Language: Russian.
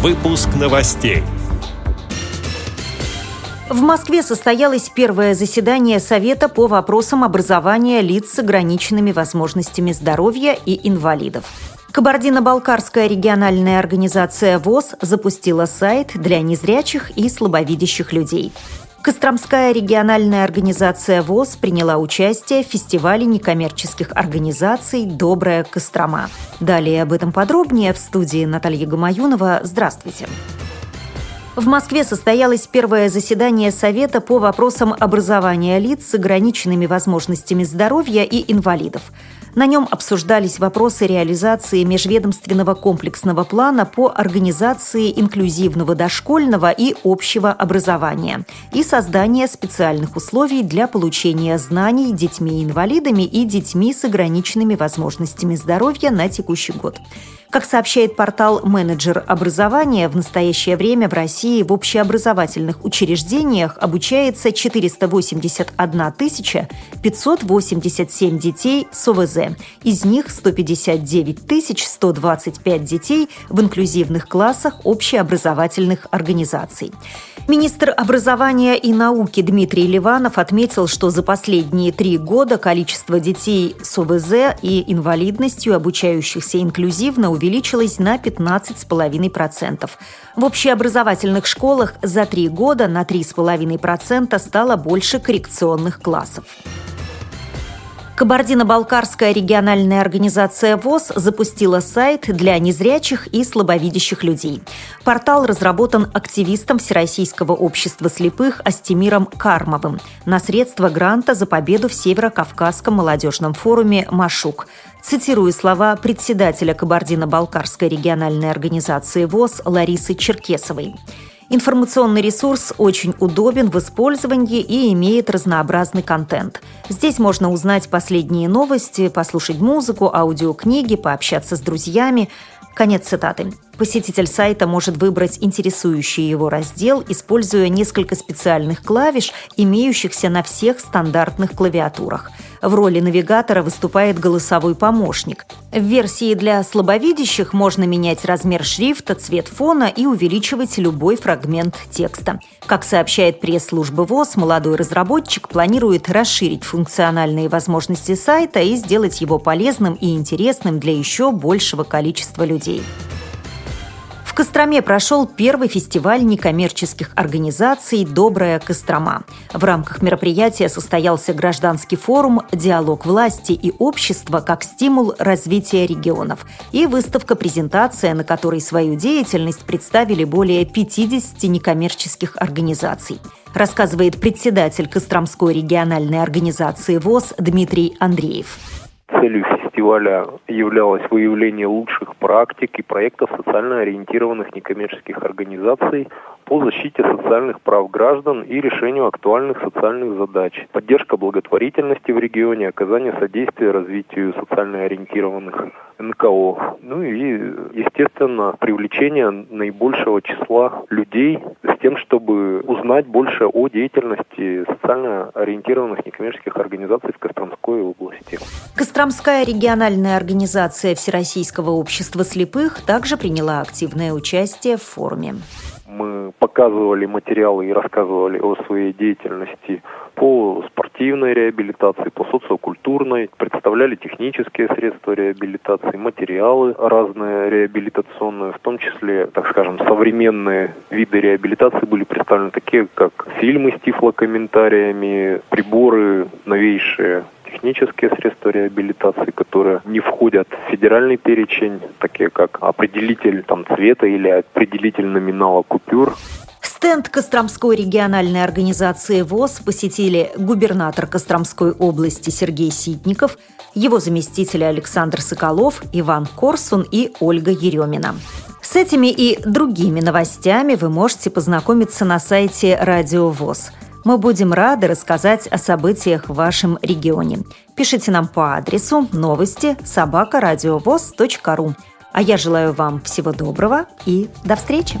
Выпуск новостей. В Москве состоялось первое заседание Совета по вопросам образования лиц с ограниченными возможностями здоровья и инвалидов. Кабардино-Балкарская региональная организация ВОЗ запустила сайт для незрячих и слабовидящих людей. Костромская региональная организация ВОЗ приняла участие в фестивале некоммерческих организаций «Добрая Кострома». Далее об этом подробнее в студии Наталья Гамаюнова. Здравствуйте. В Москве состоялось первое заседание Совета по вопросам образования лиц с ограниченными возможностями здоровья и инвалидов – на нем обсуждались вопросы реализации межведомственного комплексного плана по организации инклюзивного дошкольного и общего образования и создания специальных условий для получения знаний детьми-инвалидами и детьми с ограниченными возможностями здоровья на текущий год. Как сообщает портал «Менеджер образования», в настоящее время в России в общеобразовательных учреждениях обучается 481 587 детей с ОВЗ. Из них 159 125 детей в инклюзивных классах общеобразовательных организаций. Министр образования и науки Дмитрий Ливанов отметил, что за последние три года количество детей с ОВЗ и инвалидностью, обучающихся инклюзивно, увеличилось на 15,5%. В общеобразовательных школах за три года на 3,5% стало больше коррекционных классов. Кабардино-Балкарская региональная организация ВОЗ запустила сайт для незрячих и слабовидящих людей. Портал разработан активистом Всероссийского общества слепых Астемиром Кармовым на средства гранта за победу в Северо-Кавказском молодежном форуме «Машук». Цитирую слова председателя Кабардино-Балкарской региональной организации ВОЗ Ларисы Черкесовой. Информационный ресурс очень удобен в использовании и имеет разнообразный контент. Здесь можно узнать последние новости, послушать музыку, аудиокниги, пообщаться с друзьями. Конец цитаты. Посетитель сайта может выбрать интересующий его раздел, используя несколько специальных клавиш, имеющихся на всех стандартных клавиатурах. В роли навигатора выступает голосовой помощник. В версии для слабовидящих можно менять размер шрифта, цвет фона и увеличивать любой фрагмент текста. Как сообщает пресс-служба ВОЗ, молодой разработчик планирует расширить функциональные возможности сайта и сделать его полезным и интересным для еще большего количества людей. Костроме прошел первый фестиваль некоммерческих организаций «Добрая Кострома». В рамках мероприятия состоялся гражданский форум «Диалог власти и общества как стимул развития регионов» и выставка-презентация, на которой свою деятельность представили более 50 некоммерческих организаций рассказывает председатель Костромской региональной организации ВОЗ Дмитрий Андреев. Целью фестиваля являлось выявление лучших практик и проектов социально ориентированных некоммерческих организаций по защите социальных прав граждан и решению актуальных социальных задач, поддержка благотворительности в регионе, оказание содействия развитию социально ориентированных НКО. Ну и, естественно, привлечение наибольшего числа людей с тем, чтобы узнать больше о деятельности социально ориентированных некоммерческих организаций в Костромской области. Костромская региональная организация Всероссийского общества слепых также приняла активное участие в форуме мы показывали материалы и рассказывали о своей деятельности по спортивной реабилитации, по социокультурной, представляли технические средства реабилитации, материалы разные реабилитационные, в том числе, так скажем, современные виды реабилитации были представлены такие, как фильмы с тифлокомментариями, приборы новейшие, технические средства реабилитации, которые не входят в федеральный перечень, такие как определитель там, цвета или определитель номинала купюр. Стенд Костромской региональной организации ВОЗ посетили губернатор Костромской области Сергей Ситников, его заместители Александр Соколов, Иван Корсун и Ольга Еремина. С этими и другими новостями вы можете познакомиться на сайте Радио ВОЗ – мы будем рады рассказать о событиях в вашем регионе. Пишите нам по адресу новости собакарадиовоз.ру. А я желаю вам всего доброго и до встречи!